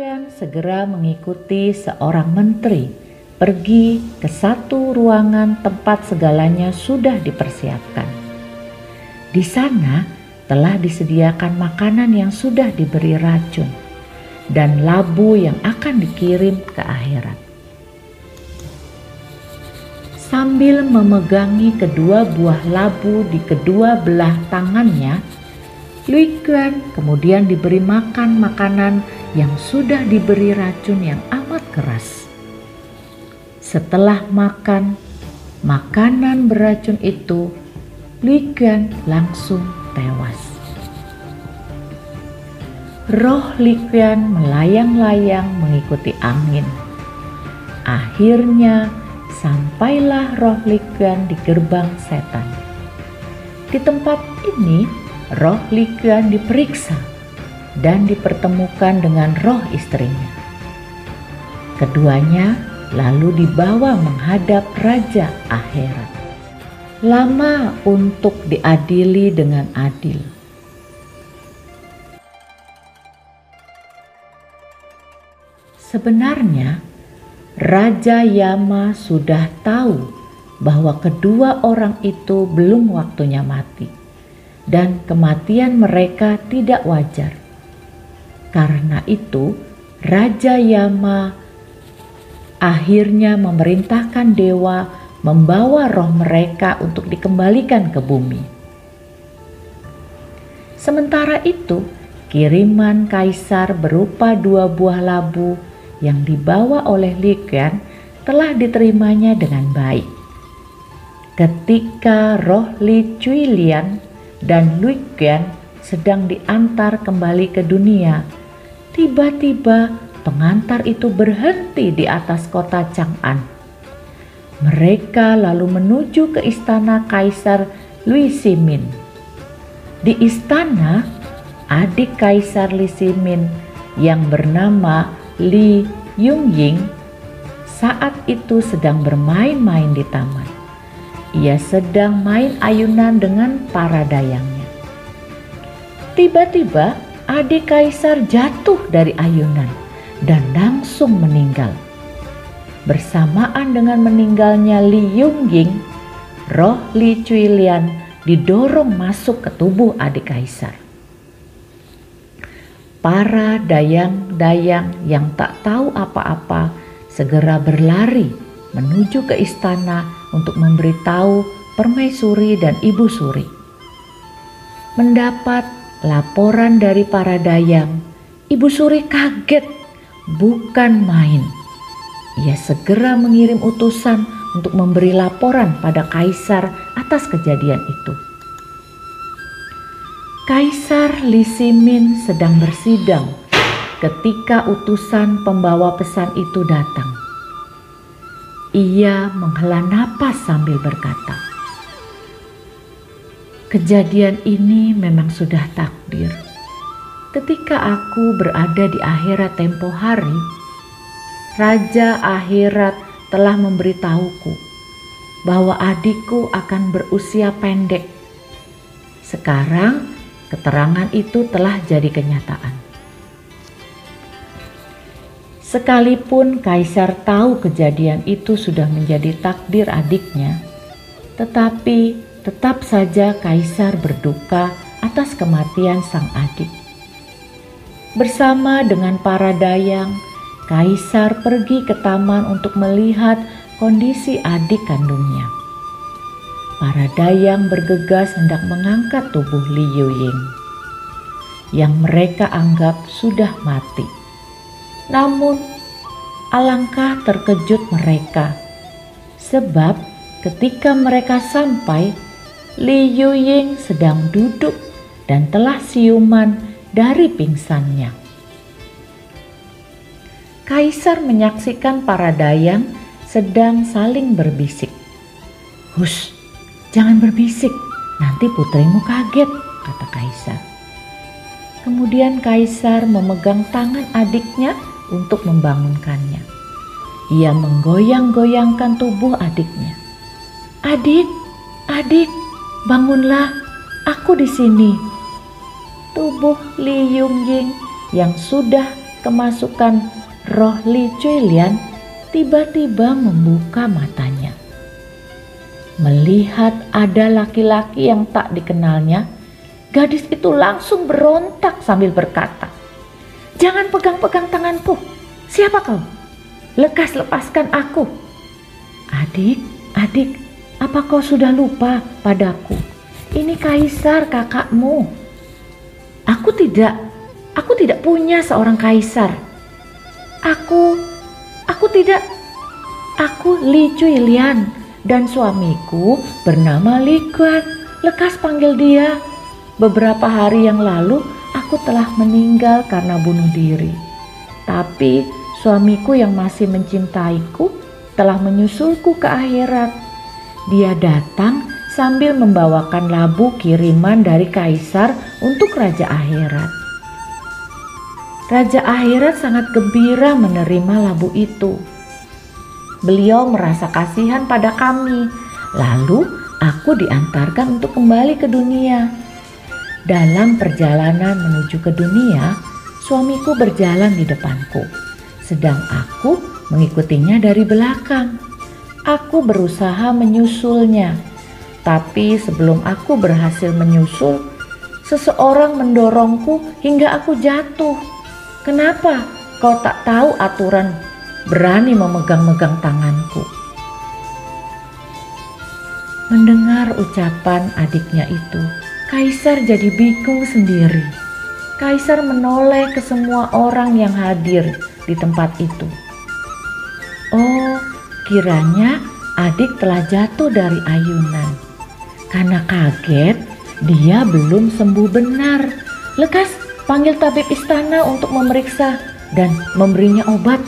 Qian segera mengikuti seorang menteri pergi ke satu ruangan tempat segalanya sudah dipersiapkan. Di sana telah disediakan makanan yang sudah diberi racun dan labu yang akan dikirim ke akhirat. Sambil memegangi kedua buah labu di kedua belah tangannya, Lui Quan kemudian diberi makan makanan yang sudah diberi racun yang amat keras. Setelah makan makanan beracun itu, Ligan langsung tewas. Roh Ligan melayang-layang mengikuti angin. Akhirnya sampailah roh Ligan di gerbang setan. Di tempat ini, roh Ligan diperiksa dan dipertemukan dengan roh istrinya. Keduanya lalu dibawa menghadap raja akhirat. Lama untuk diadili dengan adil. Sebenarnya, Raja Yama sudah tahu bahwa kedua orang itu belum waktunya mati, dan kematian mereka tidak wajar. Karena itu, Raja Yama akhirnya memerintahkan dewa membawa roh mereka untuk dikembalikan ke bumi. Sementara itu, kiriman kaisar berupa dua buah labu yang dibawa oleh Ligan telah diterimanya dengan baik. Ketika roh Li Chuilian dan Ligan sedang diantar kembali ke dunia, Tiba-tiba pengantar itu berhenti di atas kota Chang'an. Mereka lalu menuju ke istana Kaisar Lui Simin. Di istana, adik Kaisar Li Simin yang bernama Li Yungying saat itu sedang bermain-main di taman. Ia sedang main ayunan dengan para dayangnya. Tiba-tiba adik kaisar jatuh dari ayunan dan langsung meninggal. Bersamaan dengan meninggalnya Li Yungying, roh Li Chuilian didorong masuk ke tubuh adik kaisar. Para dayang-dayang yang tak tahu apa-apa segera berlari menuju ke istana untuk memberitahu permaisuri dan ibu suri. Mendapat laporan dari para dayang, Ibu Suri kaget, bukan main. Ia segera mengirim utusan untuk memberi laporan pada kaisar atas kejadian itu. Kaisar Li Simin sedang bersidang ketika utusan pembawa pesan itu datang. Ia menghela napas sambil berkata, Kejadian ini memang sudah takdir. Ketika aku berada di akhirat tempo hari, Raja akhirat telah memberitahuku bahwa adikku akan berusia pendek. Sekarang keterangan itu telah jadi kenyataan. Sekalipun kaisar tahu kejadian itu sudah menjadi takdir adiknya, tetapi tetap saja kaisar berduka atas kematian sang adik. Bersama dengan para dayang, kaisar pergi ke taman untuk melihat kondisi adik kandungnya. Para dayang bergegas hendak mengangkat tubuh Li Yuying yang mereka anggap sudah mati. Namun, alangkah terkejut mereka sebab ketika mereka sampai Li Yuying sedang duduk dan telah siuman dari pingsannya. Kaisar menyaksikan para dayang sedang saling berbisik. Hus, jangan berbisik, nanti putrimu kaget, kata Kaisar. Kemudian Kaisar memegang tangan adiknya untuk membangunkannya. Ia menggoyang-goyangkan tubuh adiknya. Adik, adik, bangunlah, aku di sini. Tubuh Li Yungying yang sudah kemasukan roh Li Chuilian tiba-tiba membuka matanya. Melihat ada laki-laki yang tak dikenalnya, gadis itu langsung berontak sambil berkata, Jangan pegang-pegang tanganku, siapa kau? Lekas lepaskan aku. Adik, adik, apa kau sudah lupa padaku? Ini kaisar kakakmu. Aku tidak, aku tidak punya seorang kaisar. Aku, aku tidak, aku Li Lian dan suamiku bernama Li Guan. Lekas panggil dia. Beberapa hari yang lalu aku telah meninggal karena bunuh diri. Tapi Suamiku yang masih mencintaiku telah menyusulku ke akhirat. Dia datang sambil membawakan labu kiriman dari kaisar untuk raja akhirat. Raja akhirat sangat gembira menerima labu itu. Beliau merasa kasihan pada kami, lalu aku diantarkan untuk kembali ke dunia. Dalam perjalanan menuju ke dunia, suamiku berjalan di depanku sedang aku mengikutinya dari belakang. Aku berusaha menyusulnya, tapi sebelum aku berhasil menyusul, seseorang mendorongku hingga aku jatuh. Kenapa kau tak tahu aturan berani memegang-megang tanganku? Mendengar ucapan adiknya itu, Kaisar jadi bingung sendiri. Kaisar menoleh ke semua orang yang hadir di tempat itu. Oh, kiranya adik telah jatuh dari ayunan. Karena kaget, dia belum sembuh benar. Lekas panggil tabib istana untuk memeriksa dan memberinya obat.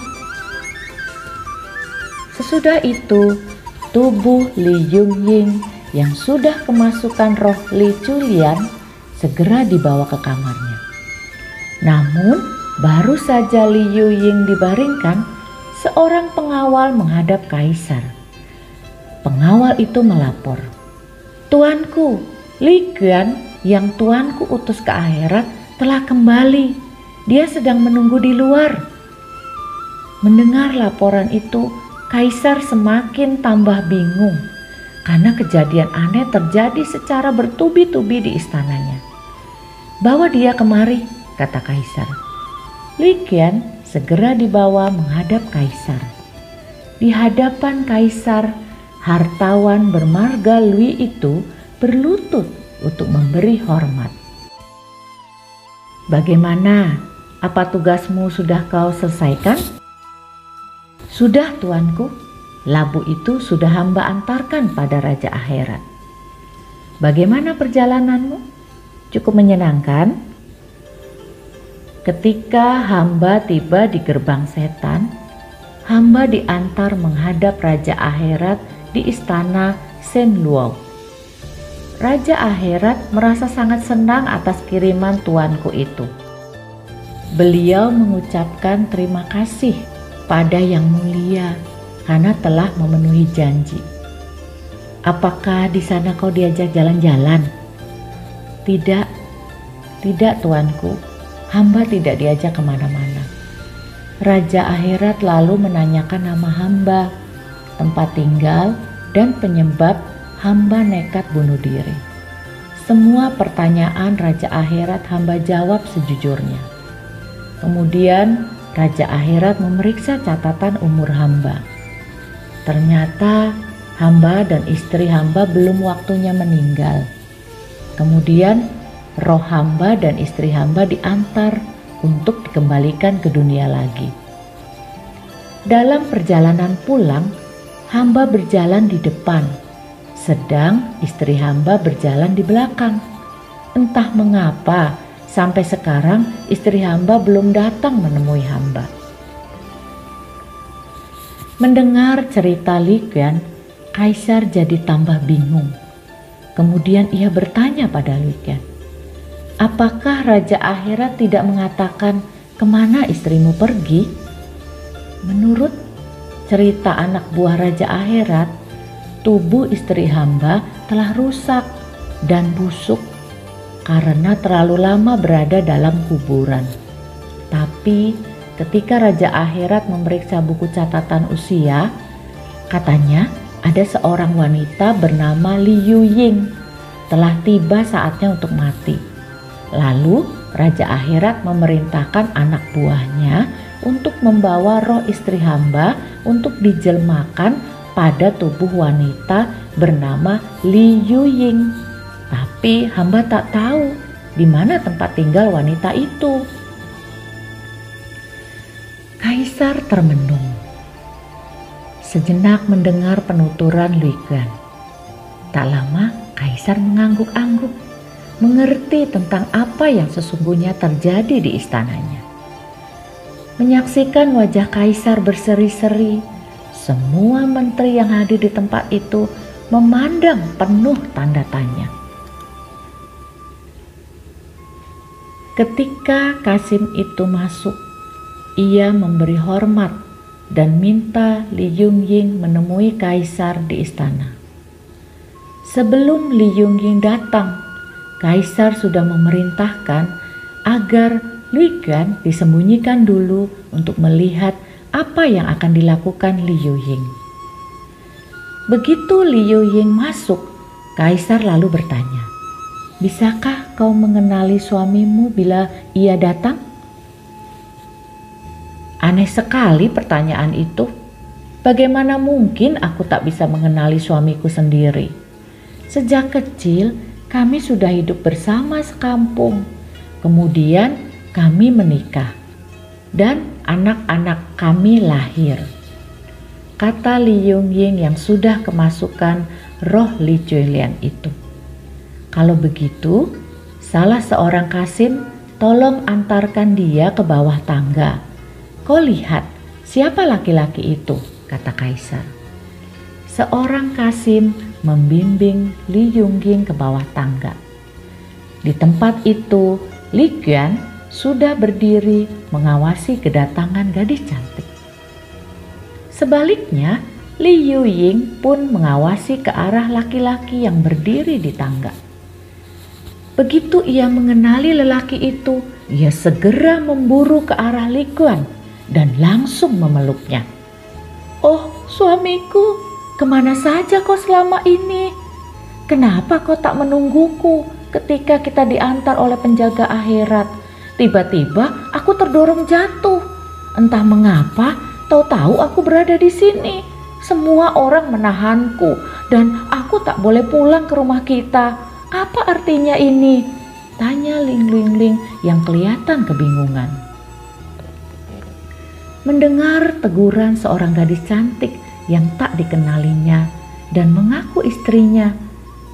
Sesudah itu, tubuh Li Yungying yang sudah kemasukan roh Li Chulian segera dibawa ke kamarnya. Namun, Baru saja Li Yuying dibaringkan, seorang pengawal menghadap kaisar. Pengawal itu melapor, Tuanku, Li Guan yang tuanku utus ke akhirat telah kembali. Dia sedang menunggu di luar. Mendengar laporan itu, kaisar semakin tambah bingung karena kejadian aneh terjadi secara bertubi-tubi di istananya. Bawa dia kemari, kata kaisar. Likian segera dibawa menghadap kaisar. Di hadapan kaisar, hartawan bermarga Lui itu berlutut untuk memberi hormat. Bagaimana? Apa tugasmu sudah kau selesaikan? Sudah tuanku, labu itu sudah hamba antarkan pada Raja Akhirat. Bagaimana perjalananmu? Cukup menyenangkan? Ketika hamba tiba di gerbang setan, hamba diantar menghadap Raja Akhirat di istana Sen Luo. Raja Akhirat merasa sangat senang atas kiriman tuanku itu. Beliau mengucapkan terima kasih pada Yang Mulia karena telah memenuhi janji. Apakah di sana kau diajak jalan-jalan? Tidak, tidak tuanku hamba tidak diajak ke mana-mana. Raja akhirat lalu menanyakan nama hamba, tempat tinggal, dan penyebab hamba nekat bunuh diri. Semua pertanyaan Raja akhirat hamba jawab sejujurnya. Kemudian Raja akhirat memeriksa catatan umur hamba. Ternyata hamba dan istri hamba belum waktunya meninggal. Kemudian roh hamba dan istri hamba diantar untuk dikembalikan ke dunia lagi. Dalam perjalanan pulang, hamba berjalan di depan, sedang istri hamba berjalan di belakang. Entah mengapa sampai sekarang istri hamba belum datang menemui hamba. Mendengar cerita Li Qian, Kaisar jadi tambah bingung. Kemudian ia bertanya pada Li Qian, apakah Raja Akhirat tidak mengatakan ke mana istrimu pergi? Menurut cerita anak buah Raja Akhirat, tubuh istri hamba telah rusak dan busuk karena terlalu lama berada dalam kuburan. Tapi ketika Raja Akhirat memeriksa buku catatan usia, katanya ada seorang wanita bernama Li Yuying telah tiba saatnya untuk mati. Lalu Raja Akhirat memerintahkan anak buahnya untuk membawa roh istri hamba untuk dijelmakan pada tubuh wanita bernama Li Yuying. Tapi hamba tak tahu di mana tempat tinggal wanita itu. Kaisar termenung. Sejenak mendengar penuturan Luigan. Tak lama Kaisar mengangguk-angguk, mengerti tentang apa yang sesungguhnya terjadi di istananya. Menyaksikan wajah kaisar berseri-seri, semua menteri yang hadir di tempat itu memandang penuh tanda tanya. Ketika Kasim itu masuk, ia memberi hormat dan minta Li Yungying menemui kaisar di istana. Sebelum Li Yungying datang, kaisar sudah memerintahkan agar Lui Gan disembunyikan dulu untuk melihat apa yang akan dilakukan Li Yuying. Begitu Li Yuying masuk, Kaisar lalu bertanya, Bisakah kau mengenali suamimu bila ia datang? Aneh sekali pertanyaan itu. Bagaimana mungkin aku tak bisa mengenali suamiku sendiri? Sejak kecil kami sudah hidup bersama sekampung. Kemudian kami menikah dan anak-anak kami lahir. Kata Li Yongying yang sudah kemasukan roh Li Julian itu. Kalau begitu, salah seorang Kasim tolong antarkan dia ke bawah tangga. Kau lihat siapa laki-laki itu, kata Kaisar. Seorang Kasim membimbing Li Yongying ke bawah tangga. Di tempat itu, Li Qian sudah berdiri mengawasi kedatangan gadis cantik. Sebaliknya, Li Yuying pun mengawasi ke arah laki-laki yang berdiri di tangga. Begitu ia mengenali lelaki itu, ia segera memburu ke arah Li Kuan dan langsung memeluknya. Oh, suamiku, ke mana saja kau selama ini? Kenapa kau tak menungguku ketika kita diantar oleh penjaga akhirat? Tiba-tiba aku terdorong jatuh. Entah mengapa, tahu-tahu aku berada di sini. Semua orang menahanku dan aku tak boleh pulang ke rumah kita. Apa artinya ini? Tanya Ling Ling Ling yang kelihatan kebingungan. Mendengar teguran seorang gadis cantik yang tak dikenalinya dan mengaku istrinya,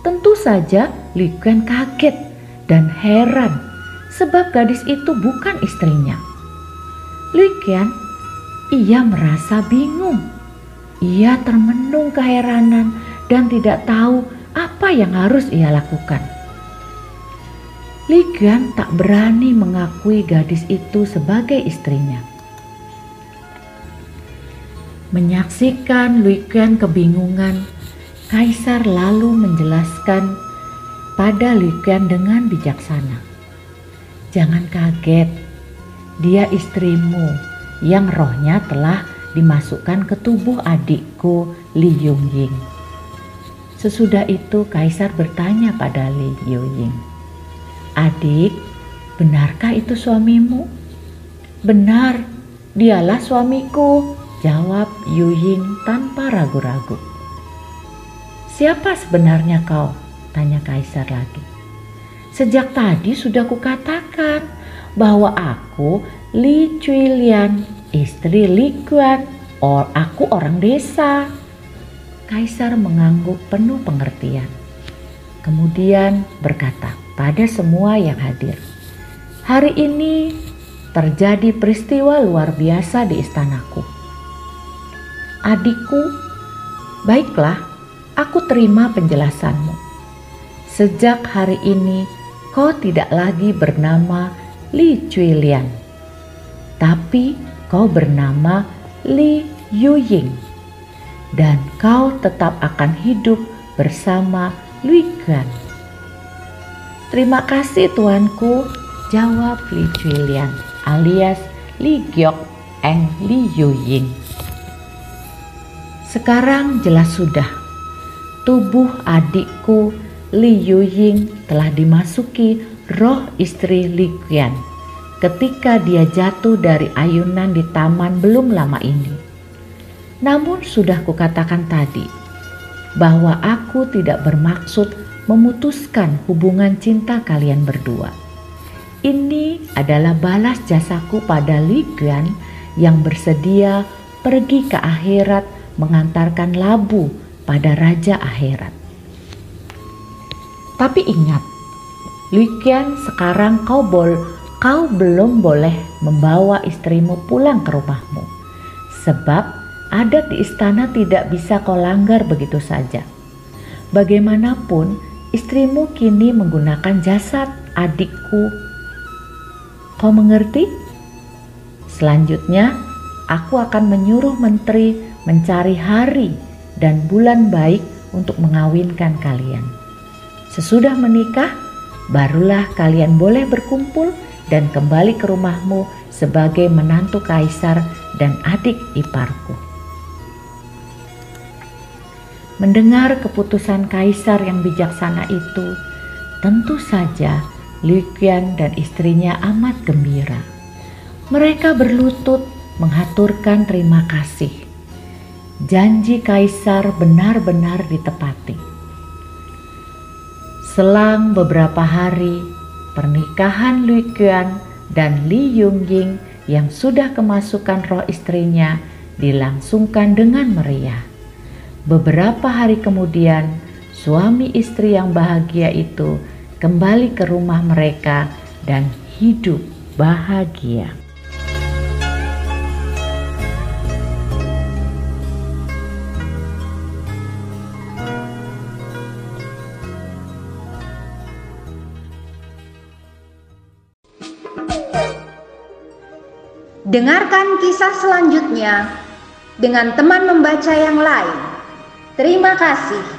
tentu saja Li kaget dan heran sebab gadis itu bukan istrinya. Likian, ia merasa bingung. Ia termenung keheranan dan tidak tahu apa yang harus ia lakukan. Likian tak berani mengakui gadis itu sebagai istrinya. Menyaksikan Likian kebingungan, Kaisar lalu menjelaskan pada Likian dengan bijaksana. Jangan kaget, dia istrimu yang rohnya telah dimasukkan ke tubuh adikku Li Yongying. Sesudah itu kaisar bertanya pada Li Yongying, "Adik, benarkah itu suamimu?" "Benar, dialah suamiku," jawab Yuying tanpa ragu-ragu. "Siapa sebenarnya kau?" tanya kaisar lagi. Sejak tadi sudah kukatakan bahwa aku Li Lian, istri Li Kuan, or aku orang desa. Kaisar mengangguk penuh pengertian. Kemudian berkata pada semua yang hadir, "Hari ini terjadi peristiwa luar biasa di istanaku. Adikku, baiklah, aku terima penjelasanmu. Sejak hari ini, kau tidak lagi bernama Li Lian, tapi kau bernama Li Yuying, dan kau tetap akan hidup bersama Lui Guan. Terima kasih tuanku, jawab Li Lian alias Li Giok Eng Li Yuying. Sekarang jelas sudah, tubuh adikku Li Yuying telah dimasuki roh istri Li Qian ketika dia jatuh dari ayunan di taman belum lama ini. Namun sudah kukatakan tadi bahwa aku tidak bermaksud memutuskan hubungan cinta kalian berdua. Ini adalah balas jasaku pada Li Qian yang bersedia pergi ke akhirat mengantarkan labu pada raja akhirat. Tapi ingat, Luikian sekarang kau bol, kau belum boleh membawa istrimu pulang ke rumahmu. Sebab adat di istana tidak bisa kau langgar begitu saja. Bagaimanapun, istrimu kini menggunakan jasad adikku. Kau mengerti? Selanjutnya, aku akan menyuruh menteri mencari hari dan bulan baik untuk mengawinkan kalian. Sesudah menikah, barulah kalian boleh berkumpul dan kembali ke rumahmu sebagai menantu kaisar dan adik iparku. Mendengar keputusan kaisar yang bijaksana itu, tentu saja Liu Qian dan istrinya amat gembira. Mereka berlutut menghaturkan terima kasih. Janji kaisar benar-benar ditepati. Selang beberapa hari, pernikahan Lui Qian dan Li Yungying yang sudah kemasukan roh istrinya dilangsungkan dengan meriah. Beberapa hari kemudian, suami istri yang bahagia itu kembali ke rumah mereka dan hidup bahagia. Dengarkan kisah selanjutnya dengan teman membaca yang lain. Terima kasih.